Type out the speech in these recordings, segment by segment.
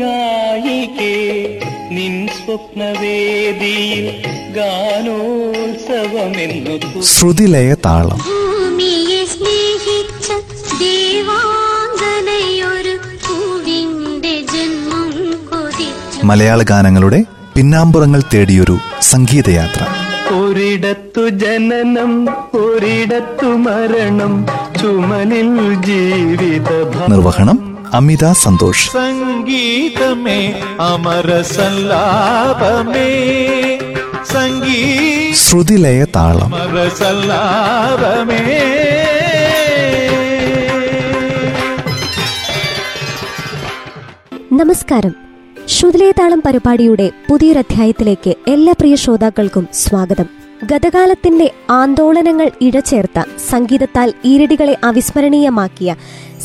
ഗായികേ നിൻ സ്വപ്നവേദിയിൽ ഗാനോത്സവമെന്നു ശ്രുതിലയ താളം. ഭൂമിയെ സ്നേഹിച്ച ദേവാംഗനയൊരു പൂവിന്റെ ജന്മം കൊതിച്ചു. മലയാള ഗാനങ്ങളുടെ പിന്നാമ്പുറങ്ങൾ തേടിയൊരു സംഗീതയാത്ര. ഒരിടത്തു ജനനം ഒരിടത്തു മരണം ചുമലിൽ ജീവിത നിർവഹണം അമിത സന്തോഷ്. സംഗീതമേ അമര സല്ലാപമേ. സംഗീത ശ്രുതിലയ താളം. അമര സല്ലാപമേ. നമസ്കാരം. ശ്രുതിലേതാളം പരിപാടിയുടെ പുതിയൊരധ്യായത്തിലേക്ക് എല്ലാ പ്രിയ ശ്രോതാക്കൾക്കും സ്വാഗതം. ഗതകാലത്തിന്റെ ആന്തോളനങ്ങൾ ഇഴചേർത്ത സംഗീതത്താൽ ഈരടികളെ അവിസ്മരണീയമാക്കിയ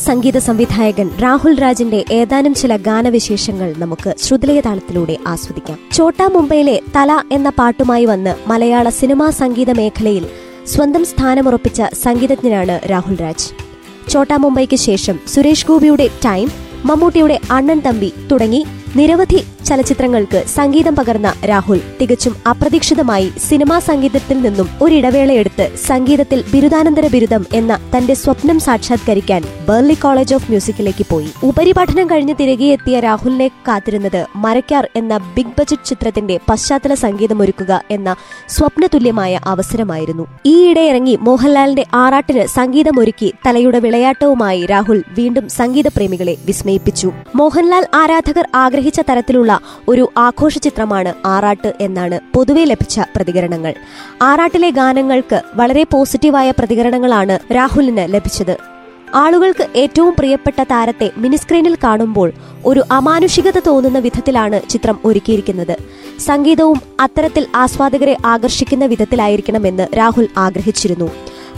സംഗീത സംവിധായകൻ രാഹുൽ രാജിന്റെ ഏതാനും ചില ഗാനവിശേഷങ്ങൾ നമുക്ക് ശ്രുതിലേതാളത്തിലൂടെ ആസ്വദിക്കാം. ചോട്ടാ മുംബൈയിലെ തല എന്ന പാട്ടുമായി വന്ന് മലയാള സിനിമാ സംഗീത മേഖലയിൽ സ്വന്തം സ്ഥാനമുറപ്പിച്ച സംഗീതജ്ഞനാണ് രാഹുൽ രാജ്. ചോട്ടാ മുംബൈക്ക് ശേഷം സുരേഷ് ഗോപിയുടെ ടൈം മമ്മൂട്ടിയുടെ അണ്ണൻ തമ്പി തുടങ്ങി നിരവധി ചലച്ചിത്രങ്ങൾക്ക് സംഗീതം പകർന്ന രാഹുൽ തികച്ചും അപ്രതീക്ഷിതമായി സിനിമാ സംഗീതത്തിൽ നിന്നും ഒരിടവേളയെടുത്ത് സംഗീതത്തിൽ ബിരുദാനന്തര ബിരുദം എന്ന തന്റെ സ്വപ്നം സാക്ഷാത്കരിക്കാൻ ബേർലി കോളേജ് ഓഫ് മ്യൂസിക്കിലേക്ക് പോയി. ഉപരിപഠനം കഴിഞ്ഞ് തിരികെ എത്തിയ രാഹുലിനെ കാത്തിരുന്നത് മരക്കാർ എന്ന ബിഗ് ബജറ്റ് ചിത്രത്തിന്റെ പശ്ചാത്തല സംഗീതമൊരുക്കുക എന്ന സ്വപ്നതുല്യമായ അവസരമായിരുന്നു. ഈയിടെ ഇറങ്ങി മോഹൻലാലിന്റെ ആറാട്ടിന് സംഗീതമൊരുക്കി തലയുടെ വിളയാട്ടവുമായി രാഹുൽ വീണ്ടും സംഗീതപ്രേമികളെ വിസ്മയിപ്പിച്ചു. മോഹൻലാൽ ആരാധകർ ആഗ്രഹിച്ച തരത്തിലുള്ള ഒരു ആഘോഷ ചിത്രമാണ് ആറാട്ട് എന്നാണ് പൊതുവെ ലഭിച്ച പ്രതികരണങ്ങൾ. ആറാട്ടിലെ ഗാനങ്ങൾക്ക് വളരെ പോസിറ്റീവായ പ്രതികരണങ്ങളാണ് രാഹുലിന് ലഭിച്ചത്. ആളുകൾക്ക് ഏറ്റവും പ്രിയപ്പെട്ട താരത്തെ മിനിസ്ക്രീനിൽ കാണുമ്പോൾ ഒരു അമാനുഷികത തോന്നുന്ന വിധത്തിലാണ് ചിത്രം ഒരുക്കിയിരിക്കുന്നത്. സംഗീതവും അത്തരത്തിൽ ആസ്വാദകരെ ആകർഷിക്കുന്ന വിധത്തിലായിരിക്കണമെന്ന് രാഹുൽ ആഗ്രഹിച്ചിരുന്നു.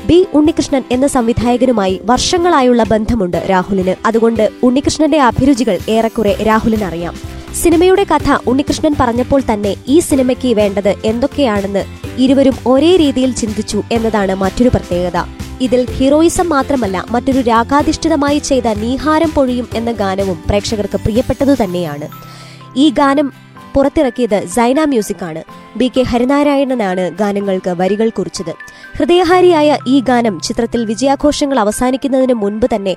ബി ഉണ്ണികൃഷ്ണൻ എന്ന സംവിധായകനുമായി വർഷങ്ങളായുള്ള ബന്ധമുണ്ട് രാഹുലിന്. അതുകൊണ്ട് ഉണ്ണികൃഷ്ണന്റെ അഭിരുചികൾ ഏറെക്കുറെ രാഹുലിന് അറിയാം സിനിമയുടെ കഥ ഉണ്ണികൃഷ്ണൻ പറഞ്ഞപ്പോൾ തന്നെ ഈ സിനിമയ്ക്ക് വേണ്ടത് എന്തൊക്കെയാണെന്ന് ഇരുവരും ഒരേ രീതിയിൽ ചിന്തിച്ചു എന്നതാണ് മറ്റൊരു പ്രത്യേകത. ഇതിൽ ഹീറോയിസം മാത്രമല്ല മറ്റൊരു രാഗാധിഷ്ഠിതമായി ചെയ്ത നീഹാരം പൊഴിയും എന്ന ഗാനവും പ്രേക്ഷകർക്ക് പ്രിയപ്പെട്ടതു തന്നെയാണ്. ഈ ഗാനം പുറത്തിറക്കിയത് സൈന മ്യൂസിക് ആണ്. ബി കെ ഹരിനാരായണനാണ് ഗാനങ്ങൾക്ക് വരികൾ കുറിച്ചത്. ഹൃദയഹാരിയായ ഈ ഗാനം ചിത്രത്തിൽ വിജയാഘോഷങ്ങൾ അവസാനിക്കുന്നതിന് മുൻപ് തന്നെ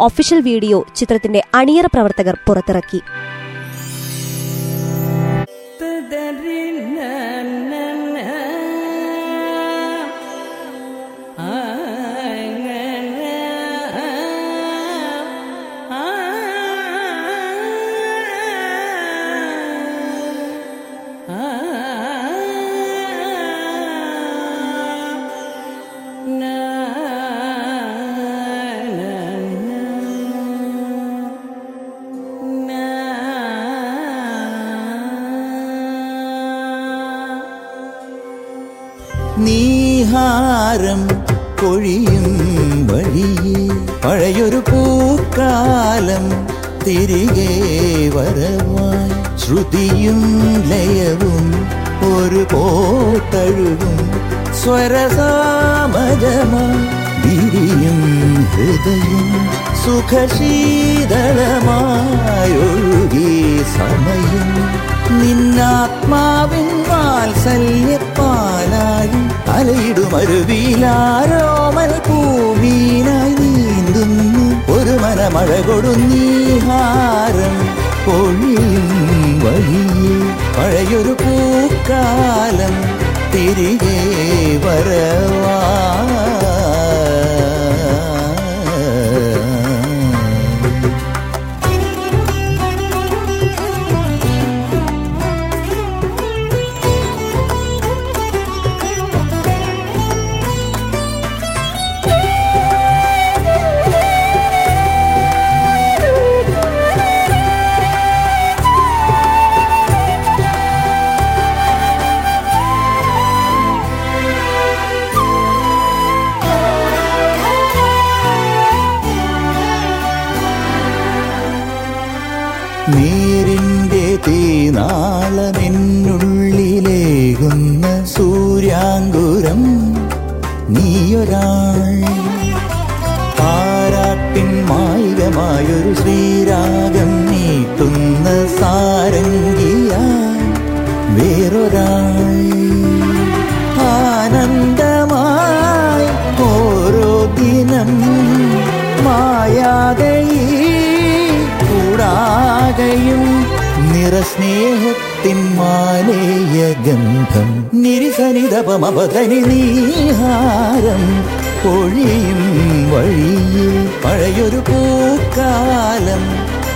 ഒഫീഷ്യൽ വീഡിയോ ചിത്രത്തിന്റെ അണിയറ പ്രവർത്തകർ പുറത്തിറക്കി. നീഹാരം പൊഴിയും വഴിയെ പഴയൊരു പൂക്കാലം തിരികെ വരവായി. ശ്രുതിയും ലയവും ഒരു പോത്തഴുകും. സ്വരസാമജമായി വിരിയും ഹൃദയം സുഖശീതളമായൊഴുകി സമയം. നിന്നാത്മാവിൻ വാത്സല്യപ്പാലായി അലയിടുമരുവിലാരോമൽ പൂവീനായി നീന്തുന്നു. ഒരു മനമഴ കൊടുന്നീഹാരം പൊഴിയും വഴിയെ. പഴയൊരു പൂക്കാലം തിരികെ വരവാ. എന്നിനുള്ളിലേകുന്ന സൂര്യാങ്കുരം നീയൊരാൾ. പാരാട്ടിൻ മായികമായൊരു ശ്രീരാഗം നീട്ടുന്ന സാരംഗിയ വേറൊരാൾ. ആനന്ദമായി ഓരോ ദിനം മായാതെ കൂടാകയും നിറസ്നേഹത്തിൽ നിറസ്നേഹത്തിൻ മാലേയ ഗന്ധം നിരിസനിതപമവതനി നീഹാരം പൊഴിയും വഴിയിൽ പഴയൊരു പൂക്കാലം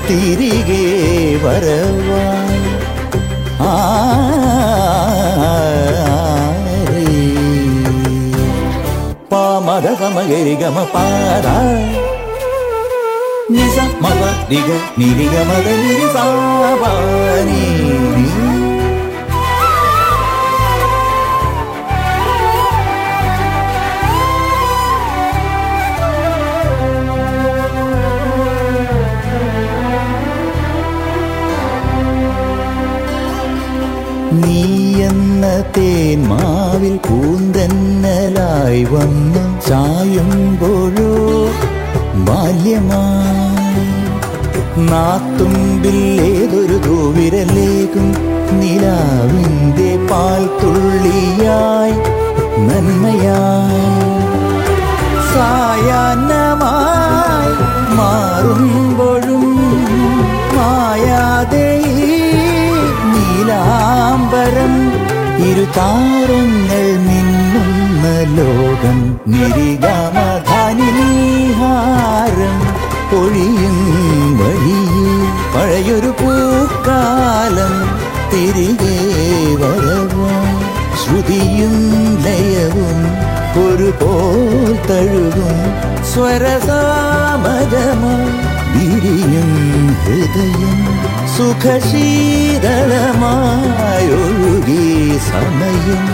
തിരികെ ആ പാമത സമഗരി ഗമ നിസ മത നിഗ നിരിഗ മത തേന്മാവിൽ പൂന്തന്നലായി വന്നു. ചായുമ്പോഴോ ബാല്യമായി. നാത്തുമ്പിൽ ഏതൊരു തൂവിരലേക്കും നിലാവിന്റെ പാൽ തുള്ളിയായി നന്മയായി. സായാഹ്നമായി സ്വരസാമരമായി വിരിയും ഹൃദയം സുഖശീതളമായൊഴുകി സമയം.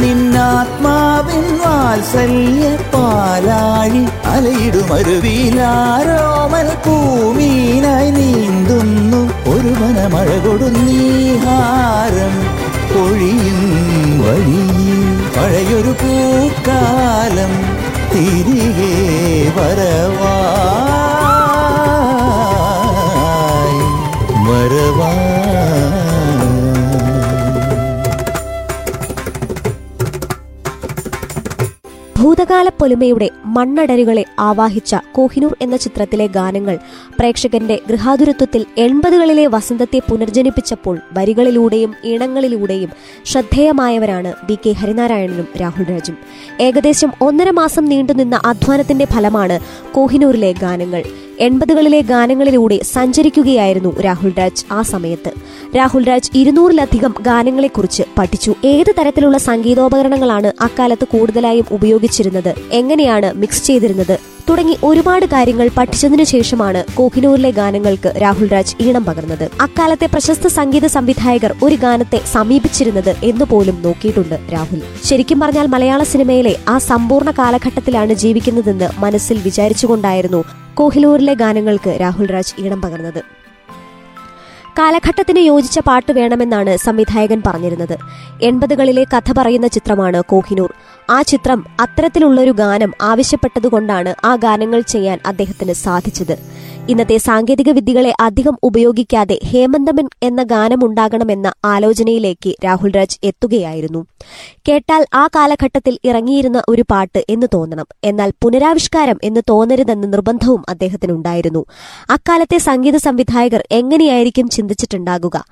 നിന്നാത്മാവിൻ വാത്സല്യ പാലാഴി അലയിടുമരുവിലാരോമൽ ഭൂമിയിലായി നീന്തുന്നു. ഒരു മനമഴ കൊടുന്നീഹാരം പൊഴിയും വഴിയിൽ. പഴയൊരു പൂക്കാലം തിരികെ വരവായി വരവായി ഭൂതകാല പൊലിമയുടെ മണ്ണടരുകളെ ആവാഹിച്ച കോഹിനൂർ എന്ന ചിത്രത്തിലെ ഗാനങ്ങൾ പ്രേക്ഷകന്റെ ഗൃഹാതുരത്വത്തിൽ എൺപതുകളിലെ വസന്തത്തെ പുനർജനിപ്പിച്ചപ്പോൾ വരികളിലൂടെയും ഈണങ്ങളിലൂടെയും ശ്രദ്ധേയമായവരാണ് ബി കെ ഹരിനാരായണനും രാഹുൽ രാജും. ഏകദേശം ഒന്നര മാസം നീണ്ടുനിന്ന അധ്വാനത്തിന്റെ ഫലമാണ് കോഹിനൂരിലെ ഗാനങ്ങൾ. എൺപതുകളിലെ ഗാനങ്ങളിലൂടെ സഞ്ചരിക്കുകയായിരുന്നു രാഹുൽ രാജ് ആ സമയത്ത്. രാഹുൽ രാജ് ഇരുന്നൂറിലധികം ഗാനങ്ങളെക്കുറിച്ച് പഠിച്ചു. ഏത് തരത്തിലുള്ള സംഗീതോപകരണങ്ങളാണ് അക്കാലത്ത് കൂടുതലായും ഉപയോഗിച്ചിരുന്നത്? എങ്ങനെയാണ് മിക്സ് ചെയ്തിരുന്നത്? തുടങ്ങി ഒരുപാട് കാര്യങ്ങൾ പഠിച്ചതിനു ശേഷമാണ് കോഹിനൂരിലെ ഗാനങ്ങൾക്ക് രാഹുൽ രാജ് ഈണം പകർന്നത്. അക്കാലത്തെ പ്രശസ്ത സംഗീത സംവിധായകർ ഒരു ഗാനത്തെ സമീപിച്ചിരുന്നത് എന്ന് പോലും നോക്കിയിട്ടുണ്ട് രാഹുൽ. ശരിക്കും പറഞ്ഞാൽ മലയാള സിനിമയിലെ ആ സമ്പൂർണ കാലഘട്ടത്തിലാണ് ജീവിക്കുന്നതെന്ന് മനസ്സിൽ വിചാരിച്ചുകൊണ്ടായിരുന്നു കോഹിനൂരിലെ ഗാനങ്ങൾക്ക് രാഹുൽ രാജ് ഈണം പകർന്നത്. കാലഘട്ടത്തിന് യോജിച്ച പാട്ട് വേണമെന്നാണ് സംവിധായകൻ പറഞ്ഞിരുന്നത്. എൺപതുകളിലെ കഥ പറയുന്ന ചിത്രമാണ് കോഹിനൂർ. ആ ചിത്രം അത്തരത്തിലുള്ളൊരു ഗാനം ആവശ്യപ്പെട്ടതുകൊണ്ടാണ് ആ ഗാനങ്ങൾ ചെയ്യാൻ അദ്ദേഹത്തിന് സാധിച്ചത്. ഇന്നത്തെ സാങ്കേതിക വിദ്യകളെ അധികം ഉപയോഗിക്കാതെ ഹേമന്തമൻ എന്ന ഗാനമുണ്ടാകണമെന്ന ആലോചനയിലേക്ക് രാഹുൽ രാജ് എത്തുകയായിരുന്നു. കേട്ടാൽ ആ കാലഘട്ടത്തിൽ ഇറങ്ങിയിരുന്ന ഒരു പാട്ട് എന്ന് തോന്നണം. എന്നാൽ പുനരാവിഷ്കാരം എന്ന് തോന്നരുതെന്ന നിർബന്ധവും അദ്ദേഹത്തിനുണ്ടായിരുന്നു. അക്കാലത്തെ സംഗീത സംവിധായകർ എങ്ങനെയായിരിക്കും ചിന്തിച്ചിട്ടുണ്ടാകുക?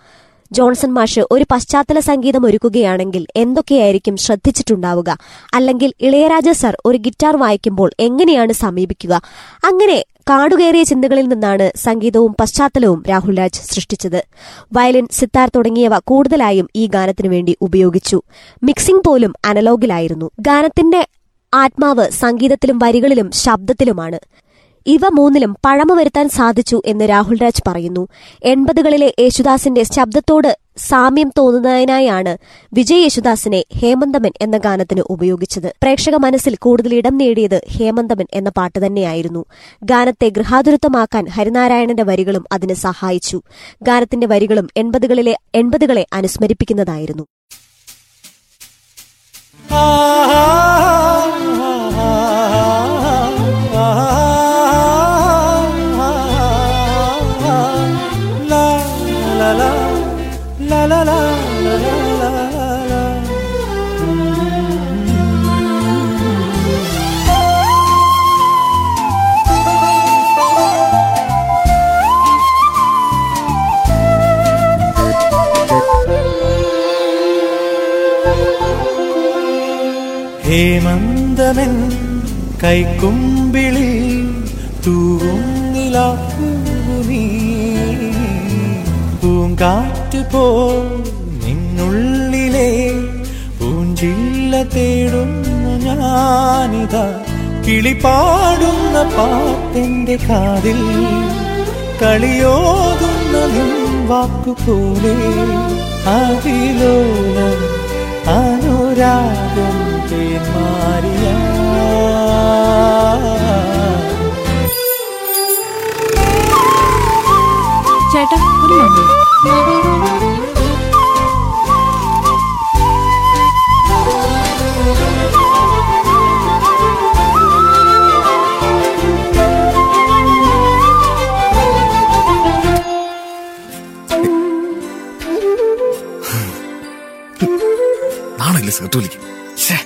ജോൺസൺ മാഷ് ഒരു പശ്ചാത്തല സംഗീതം ഒരുക്കുകയാണെങ്കിൽ എന്തൊക്കെയായിരിക്കും ശ്രദ്ധിച്ചിട്ടുണ്ടാവുക? അല്ലെങ്കിൽ ഇളയരാജ സർ ഒരു ഗിറ്റാർ വായിക്കുമ്പോൾ എങ്ങനെയാണ് സമീപിക്കുക? അങ്ങനെ കാടുകയറിയ ചിന്തകളിൽ നിന്നാണ് സംഗീതവും പശ്ചാത്തലവും രാഹുൽ രാജ് സൃഷ്ടിച്ചത്. വയലിൻ സിത്താർ തുടങ്ങിയവ കൂടുതലായും ഈ ഗാനത്തിനു വേണ്ടി ഉപയോഗിച്ചു. മിക്സിംഗ് പോലും അനലോഗിലായിരുന്നു. ഗാനത്തിന്റെ ആത്മാവ് സംഗീതത്തിലും വരികളിലും ശബ്ദത്തിലുമാണ്. ഇവ മൂന്നിലും പഴമ വരുത്താൻ സാധിച്ചു എന്ന് രാഹുൽ രാജ് പറയുന്നു. എൺപതുകളിലെ യേശുദാസിന്റെ ശബ്ദത്തോട് സാമ്യം തോന്നുന്നതിനായാണ് വിജയ് യേശുദാസിനെ ഹേമന്തമൻ എന്ന ഗാനത്തിന് ഉപയോഗിച്ചത്. പ്രേക്ഷക മനസ്സിൽ കൂടുതൽ ഇടം നേടിയത് ഹേമന്തമൻ എന്ന പാട്ട് തന്നെയായിരുന്നു. ഗാനത്തെ ഗൃഹാതുരത്വമാക്കാൻ ഹരിനാരായണന്റെ വരികളും അതിന് സഹായിച്ചു. ഗാനത്തിന്റെ വരികളും എൺപതുകളിലെ എൺപതുകളെ അനുസ്മരിപ്പിക്കുന്നതായിരുന്നു. ലാ ഹേമന്തമൻ കൈക്കുമ്പിളി തൂവുന്നിലാപ്പൂ നീ പൂങ്കാറ്റ് പോ നിന്നുള്ളിലെ പൂഞ്ചില്ല തേടുന്നു ഞാനിതാ. കിളിപാടുന്ന പാട്ടെന്റെ കാതിൽ കളിയോതുന്ന നിൻ വാക്കുപോലെ അതിലോ അനുരാഗം Virgen María. ചേട്ടാ ഒരു നാണല്ലേ സെറ്റോലിക്ക് ശേ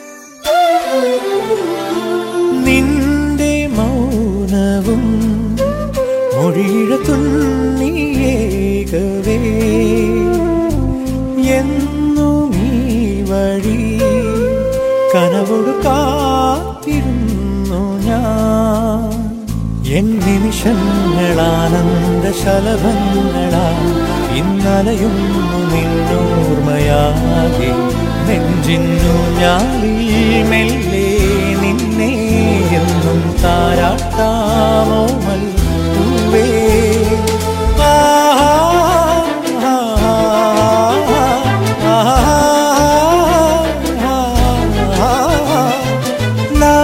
നിന്റെ മൗനവും മൊഴിയുടെ തുണ്ണിയേകവേ എന്നു നീ വഴി കനവോട് കാത്തിരുന്നു ഞാൻ. എൻ നിമിഷങ്ങളാനന്ദ ശലഭങ്ങളാ ഇന്നലയുന്നു നിന്നോർമ്മയാകെ. നെഞ്ചിന്നു ഞാളി മെല്ലെ നിന്നെ എന്നും താരാട്ടാമോമൽ പൂവേ la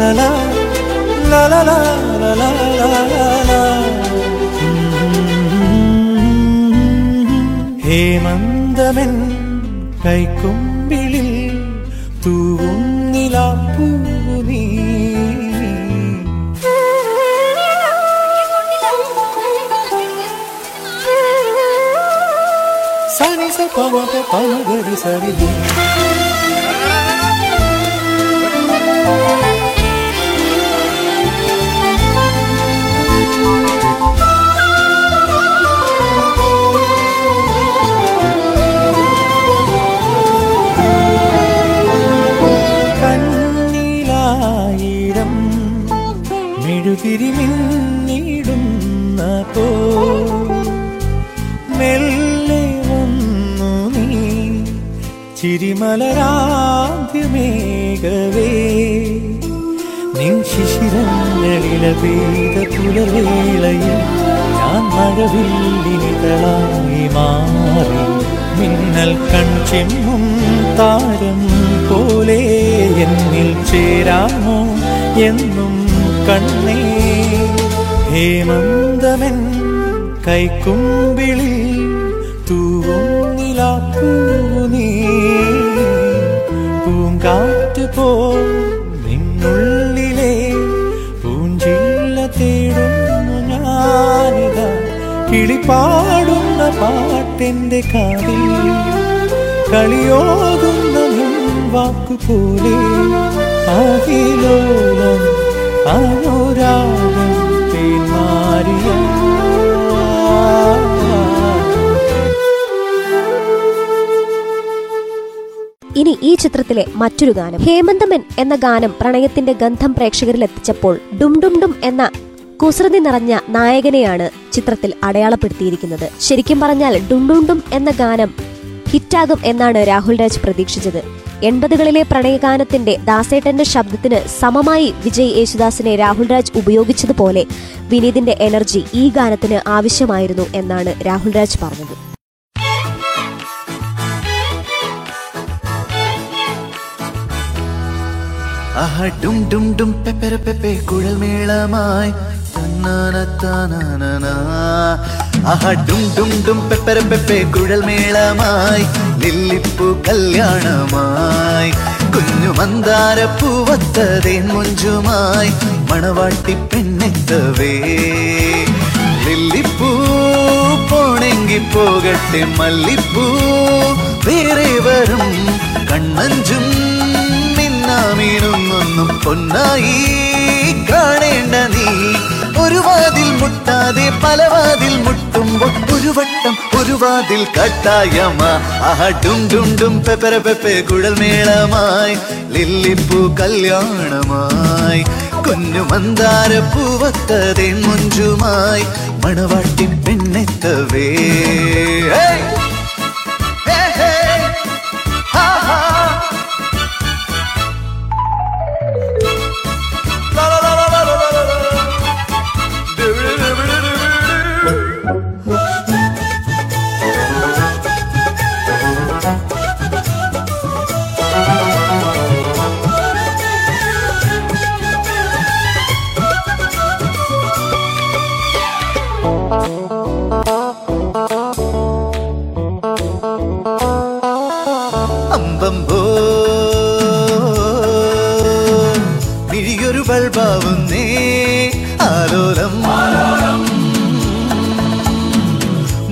la la la la la la ഹേമന്തമെന്ന കൈക്കൊമ്പിളിൽ തൂവുന്നിലാപ്പൂനീ സനി സ പവ പവ ഗരി സരി മെഴുതിരി മിന്നിടുന്ന പോ മെല്ലെ വന്നു നീ. ചിരിമലരാദ്യമേകവേ നിൻ ശിശിരങ്ങളില പെയ്ത പുലവേളയിൽ ഞാൻ മഴവില്ലിനിതളായി മാറി. മിന്നൽ കൺചെമ്മും താരം പോലെ എന്നിൽ ചേരാമോ എന്നും കണ്ണേ ഹേമന്തമൻ കൈക്കുമ്പിളിൽ തൂവുന്നിലാപ്പൂ നീ. പൂങ്കാറ്റ് പോ നിന്നുള്ളിലെ പൂഞ്ചില്ല തേടുന്നു ഞാനിത. കിളിപാടുന്ന പാട്ടെന്റെ കാതിൽ കളിയോതുന്ന നിൻ വാക്കുപോലെ ആകിലോലം ഇനി ഈ ചിത്രത്തിലെ മറ്റൊരു ഗാനം. ഹേമന്തമൻ എന്ന ഗാനം പ്രണയത്തിന്റെ ഗന്ധം പ്രേക്ഷകരിൽ എത്തിച്ചപ്പോൾ ഡും ഡും ഡും എന്ന കുസൃതി നിറഞ്ഞ നായകനെയാണ് ചിത്രത്തിൽ അടയാളപ്പെടുത്തിയിരിക്കുന്നത്. ശരിക്കും പറഞ്ഞാൽ ഡും ഡും ഡും എന്ന ഗാനം ഹിറ്റാകും എന്നാണ് രാഹുൽ രാജ് പ്രതീക്ഷിച്ചത്. എൺപതുകളിലെ പ്രണയഗാനത്തിന്റെ ദാസേട്ടന്റെ ശബ്ദത്തിന് സമമായി വിജയ് യേശുദാസിനെ രാഹുൽ രാജ് ഉപയോഗിച്ചതുപോലെ വിനീതിന്റെ എനർജി ഈ ഗാനത്തിന് ആവശ്യമായിരുന്നു എന്നാണ് രാഹുൽ രാജ് പറഞ്ഞത് ഡും പെപ്പെ. ആഹാ ഡും ഡും ഡും പെപ്പര പെപ്പെ കുഴൽ ലില്ലിപ്പൂ കല്യാണമായി. കുഞ്ഞു മന്ദാര പൂവത്തതേൻ മുഞ്ചുമായി. മണവാട്ടി പെണ്ണെത്തവേ. ലില്ലിപ്പൂ പോകട്ടെ മല്ലിപ്പൂ വേറെ വരും കണ്ണഞ്ചും മിന്നാമീനുങ്ങൊന്നും പൊന്നായി കാണേണ്ട നീ. ഒരു വാതിൽ മുട്ടാതെ പല വാതിൽ മുട്ടുമ്പോൾ ഒരു വട്ടം ഒരു വാതിൽ കട്ടായമ. ആഹാ ഡും ഡും കുഴൽമേളമായി ലില്ലിപ്പൂ കല്യാണമായി. കുഞ്ഞു മന്ദാര പൂവത്തതേ മുഞ്ചുമായി. മണവാട്ടി പെണ്ണെത്തവേ.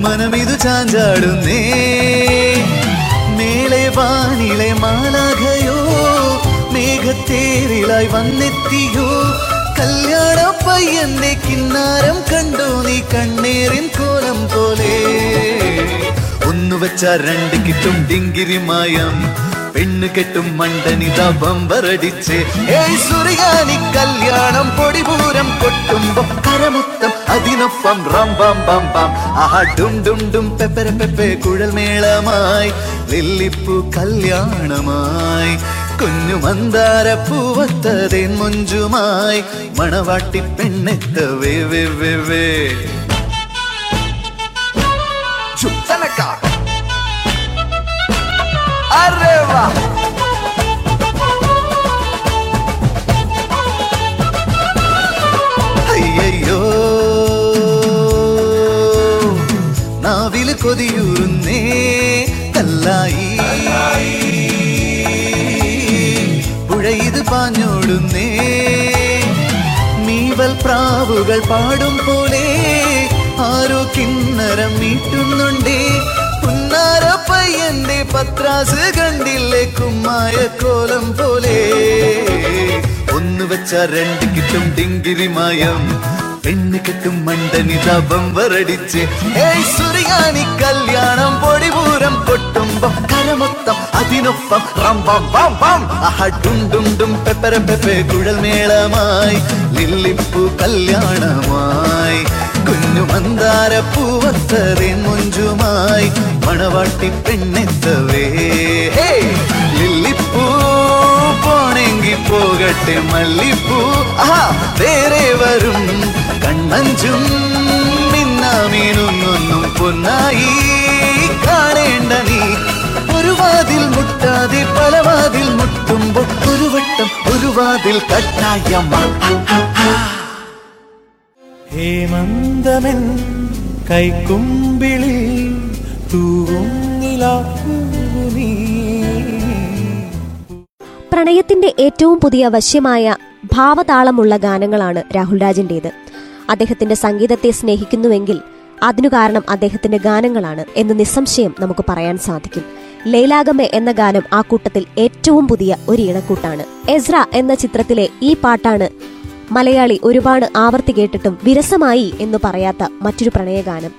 മനമിതു ചാഞ്ചാടുന്നേ. മേളെ വാനിലെ മാലാഖയോ മേഘത്തേരിലായി വന്നെത്തിയോ. കല്യാണ പയ്യന്റെ കിന്നാരം കണ്ടോ നീ കണ്ണേറിൻ കോലം പോലെ. ഒന്നു വെച്ച രണ്ട് കിട്ടും ഡിങ്കിരിമായം പെണ്ണ് കെട്ടും മണ്ടനിത ബമ്പറടിച്ച് ഏയ് സുറിയാനി കല്യാണം പൊടിപൂരം കൊട്ടുമ്പം കരമൊത്തം അതിനൊപ്പം റം ബം ബം ആഹാ ഡും ഡും ഡും പെപ്പര പെപ്പെ കുഴൽമേളമായി ലില്ലിപ്പൂ കല്യാണമായി. കുഞ്ഞു മന്ദാര പൂവത്തതേ മുഞ്ചുമായി. മണവാട്ടി പെണ്ണെത്തവേ വേ വേ വേ ചുട്ടനക്ക അരേ വാ അയ്യയ്യോ. നാവിൽ കൊതിയൂറുന്നേ. കല്ലായി പുഴയിത് പാഞ്ഞോടുന്നേ. നീവൽ പ്രാവുകൾ പാടും പോലെ ആരോ കിന്നരം മീട്ടുന്നുണ്ടേ പയ്യന്റെ പത്രാസ് കണ്ടില്ലേ കുമ്മായ കോലം പോലെ? ഒന്ന് വെച്ച രണ്ട് കിട്ടും ഡിങ്കിരിമായം പെണ്ണ് കെട്ടും മണ്ടനിതാപം വരടിച്ച്. സുറിയാനി കല്യാണം കരമൊത്തം അതിനൊപ്പം റം ബം വം ആഹാ ഡും ഡും ഡും പെപ്പര പെപ്പെ കുഴൽ മേളമായി. ലില്ലിപ്പൂ കല്യാണമായി. കുഞ്ഞു മന്ദാര പൂവത്തറി മുഞ്ചുമായി. മണവാട്ടി പെണ്ണെത്തവേ. പോകട്ടെ മല്ലിപ്പൂ. ആഹാ വേറെ വരും കണ്ണഞ്ചും മിന്നാമീനൊന്നും പൊന്നായി കാണേണ്ട നീ വാതിൽ മുട്ടാതെ പല വാതിൽ മുട്ടുമ്പോ ഒരു വട്ടം ഒരു വാതിൽ കട്ടായമ്മ ഹേമന്തമെൻ കൈക്കുമ്പിളിൽ തൂവും നീ പ്രണയത്തിന്റെ ഏറ്റവും പുതിയ വശ്യമായ ഭാവതാളമുള്ള ഗാനങ്ങളാണ് രാഹുൽ രാജിന്റേത് അദ്ദേഹത്തിന്റെ സംഗീതത്തെ സ്നേഹിക്കുന്നുവെങ്കിൽ അതിനു കാരണം അദ്ദേഹത്തിന്റെ ഗാനങ്ങളാണ് എന്ന് നിസ്സംശയം നമുക്ക് പറയാൻ സാധിക്കും. ലൈലാഗമെ എന്ന ഗാനം ആ കൂട്ടത്തിൽ ഏറ്റവും പുതിയ ഒരു ഇണക്കൂട്ടാണ്. എസ്ര എന്ന ചിത്രത്തിലെ ഈ പാട്ടാണ് മലയാളി ഒരുപാട് ആവർത്തി കേട്ടിട്ടും വിരസമായി എന്ന് പറയാത്ത മറ്റൊരു പ്രണയഗാനം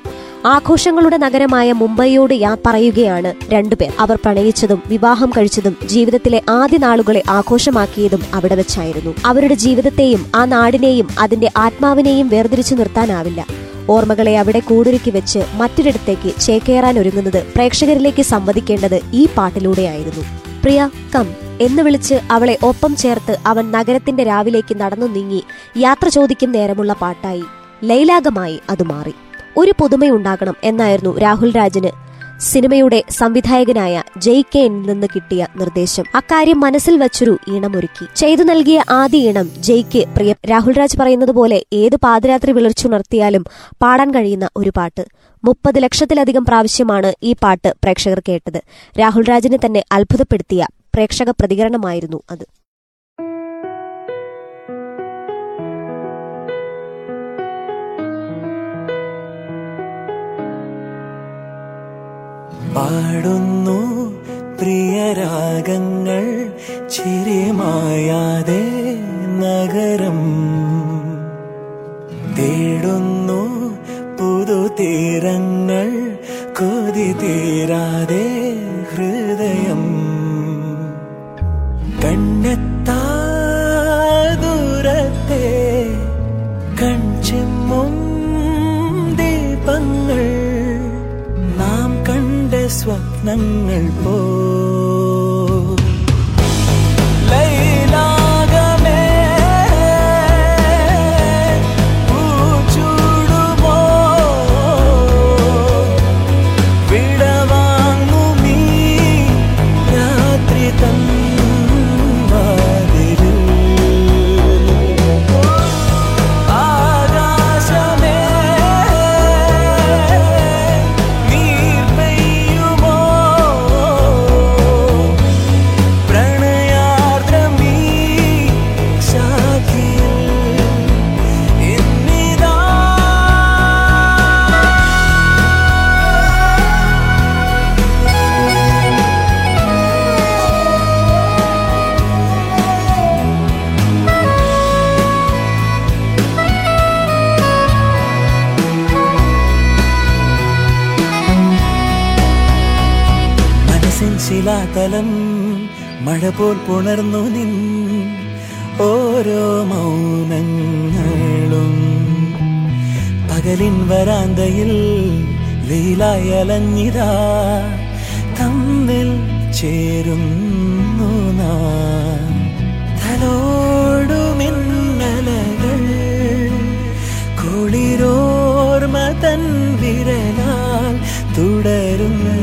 ആഘോഷങ്ങളുടെ നഗരമായ മുംബൈയോട് യാ പറയുകയാണ് രണ്ടുപേർ അവർ പ്രണയിച്ചതും വിവാഹം കഴിച്ചതും ജീവിതത്തിലെ ആദ്യ നാളുകളെ ആഘോഷമാക്കിയതും അവിടെ വെച്ചായിരുന്നു. അവരുടെ ജീവിതത്തെയും ആ നാടിനെയും അതിന്റെ ആത്മാവിനെയും വേർതിരിച്ചു നിർത്താനാവില്ല. ഓർമ്മകളെ അവിടെ കൂടൊരുക്കി വെച്ച് മറ്റൊരിടത്തേക്ക് ചേക്കേറാൻ ഒരുങ്ങുന്നത് പ്രേക്ഷകരിലേക്ക് സംവദിക്കേണ്ടത് ഈ പാട്ടിലൂടെയായിരുന്നു. പ്രിയ കം എന്ന് വിളിച്ച് അവളെ ഒപ്പം ചേർത്ത് അവൻ നഗരത്തിന്റെ രാവിലേക്ക് നടന്നു നീങ്ങി യാത്ര ചോദിക്കും നേരമുള്ള പാട്ടായി. ലൈലാകമായി അത് മാറി. ഒരു പുതുമയുണ്ടാകണം എന്നായിരുന്നു രാഹുൽ രാജിന് സിനിമയുടെ സംവിധായകനായ ജയ് കെയിൽ നിന്ന് കിട്ടിയ നിർദ്ദേശം. അക്കാര്യം മനസ്സിൽ വച്ചൊരു ഈണമൊരുക്കി. ചെയ്തു നൽകിയ ആദ്യ ഈണം ജയ്ക്ക് പ്രിയ രാഹുൽ രാജ് പറയുന്നത് പോലെ ഏത് പാതിരാത്രി വിളർച്ചുണർത്തിയാലും പാടാൻ കഴിയുന്ന ഒരു പാട്ട്. മുപ്പത് ലക്ഷത്തിലധികം പ്രാവശ്യമാണ് ഈ പാട്ട് പ്രേക്ഷകർ കേട്ടത്. രാഹുൽ രാജിനെ തന്നെ അത്ഭുതപ്പെടുത്തിയ പ്രേക്ഷക പ്രതികരണമായിരുന്നു അത്. പാടുന്നു പ്രിയരാഗങ്ങൾ ചിരിമായാതെ നഗരം. തേടുന്നു പുതുതീരങ്ങൾ കൊതി തീരാതെ ഹൃദയം. സ്വപ്നങ്ങൾ പോ പുണർന്നു നിൻ ഓരോ മൗനങ്ങളും. പകലിൻ വരാന്തയിൽ വെയിലായി അലഞ്ഞിതാ തമ്മിൽ ചേരുന്നു നാം. തലോടുമിന്നലകൾ കുളിരോർമ തൻ വിരലാൽ തുടരുന്നു.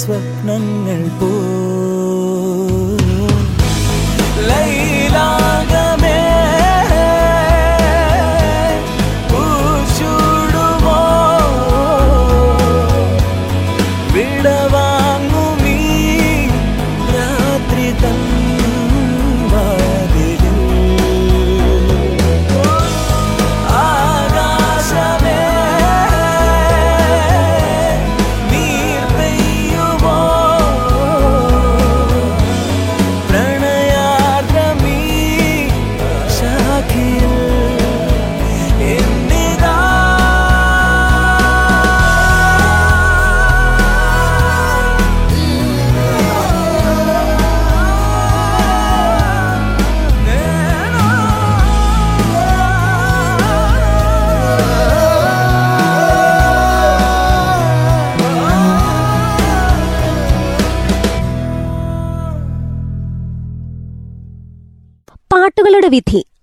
സ്വപ്നങ്ങൾ പോ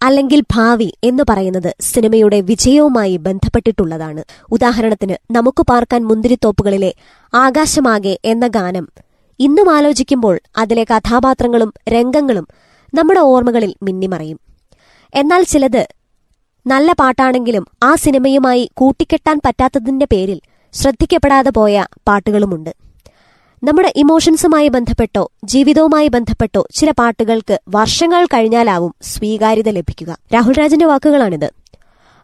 അല്ലെങ്കിൽ ഭാവി എന്ന് പറയുന്നത് സിനിമയുടെ വിജയവുമായി ബന്ധപ്പെട്ടിട്ടുള്ളതാണ്. ഉദാഹരണത്തിന് നമുക്ക് പാർക്കാൻ മുന്തിരിത്തോപ്പുകളിലെ ആകാശമാകെ എന്ന ഗാനം. ഇന്നും ആലോചിക്കുമ്പോൾ അതിലെ കഥാപാത്രങ്ങളും രംഗങ്ങളും നമ്മുടെ ഓർമ്മകളിൽ മിന്നിമറയും. എന്നാൽ ചിലത് നല്ല പാട്ടാണെങ്കിലും ആ സിനിമയുമായി കൂട്ടിക്കെട്ടാൻ പറ്റാത്തതിന്റെ പേരിൽ ശ്രദ്ധിക്കപ്പെടാതെ പോയ പാട്ടുകളുമുണ്ട്. നമ്മുടെ ഇമോഷൻസുമായി ബന്ധപ്പെട്ടോ ജീവിതവുമായി ബന്ധപ്പെട്ടോ ചില പാട്ടുകൾക്ക് വർഷങ്ങൾ കഴിഞ്ഞാലാവും സ്വീകാര്യത ലഭിക്കുക. രാഹുൽ രാജിന്റെ വാക്കുകളാണിത്.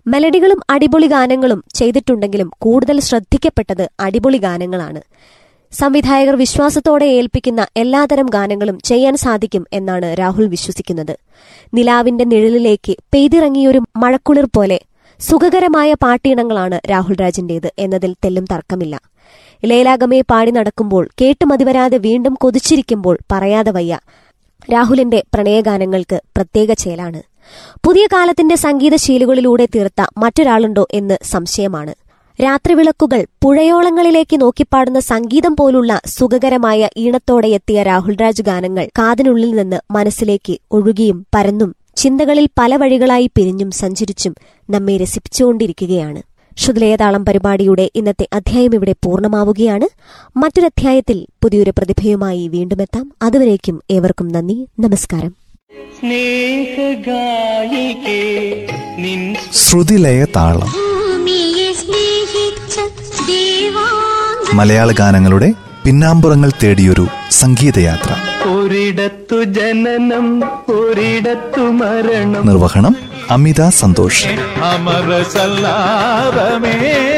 മെലഡികളും അടിപൊളി ഗാനങ്ങളും ചെയ്തിട്ടുണ്ടെങ്കിലും കൂടുതൽ ശ്രദ്ധിക്കപ്പെട്ടത് അടിപൊളി ഗാനങ്ങളാണ്. സംവിധായകർ വിശ്വാസത്തോടെ ഏൽപ്പിക്കുന്ന എല്ലാതരം ഗാനങ്ങളും ചെയ്യാൻ സാധിക്കും എന്നാണ് രാഹുൽ വിശ്വസിക്കുന്നത്. നിലാവിന്റെ നിഴലിലേക്ക് പെയ്തിറങ്ങിയൊരു മഴക്കുളിർ പോലെ സുഖകരമായ പാട്ടിയിണങ്ങളാണ് രാഹുൽ രാജിന്റേത് എന്നതിൽ തെല്ലും തർക്കമില്ല. ലൈലാഗമയെ പാടി നടക്കുമ്പോൾ കേട്ടു മതിവരാതെ വീണ്ടും കൊതിച്ചിരിക്കുമ്പോൾ പറയാതെ വയ്യ. രാഹുലിന്റെ പ്രണയഗാനങ്ങൾക്ക് പ്രത്യേക ചേലാണ്. പുതിയ കാലത്തിന്റെ സംഗീതശീലുകളിലൂടെ തീർത്ത മറ്റൊരാളുണ്ടോ എന്ന് സംശയമാണ്. രാത്രിവിളക്കുകൾ പുഴയോളങ്ങളിലേക്ക് നോക്കിപ്പാടുന്ന സംഗീതം പോലുള്ള സുഖകരമായ ഈണത്തോടെ എത്തിയ രാഹുൽ രാജ് ഗാനങ്ങൾ കാതിനുള്ളിൽ നിന്ന് മനസ്സിലേക്ക് ഒഴുകിയും പരന്നും ചിന്തകളിൽ പല വഴികളായി പിരിഞ്ഞും സഞ്ചരിച്ചും നമ്മെ രസിപ്പിച്ചുകൊണ്ടിരിക്കുകയാണ്. ശുദ്ധലേതാളം പരിപാടിയുടെ ഇന്നത്തെ അധ്യായം ഇവിടെ പൂർണമാവുകയാണ്. മറ്റൊരധ്യായത്തിൽ പുതിയൊരു പ്രതിഭയുമായി വീണ്ടുമെത്താം. അതുവരേക്കും ഏവർക്കും നന്ദി. നമസ്കാരം. ശ്രുതിലയ താളം മലയാള ഗാനങ്ങളുടെ പിന്നാമ്പുറങ്ങൾ തേടിയൊരു സംഗീതയാത്ര. ഒരിടത്തു ജനനം ഒരിടത്തു മരണം. നിർവഹണം അമിത സന്തോഷ്. അമര സല്ലാപമേ.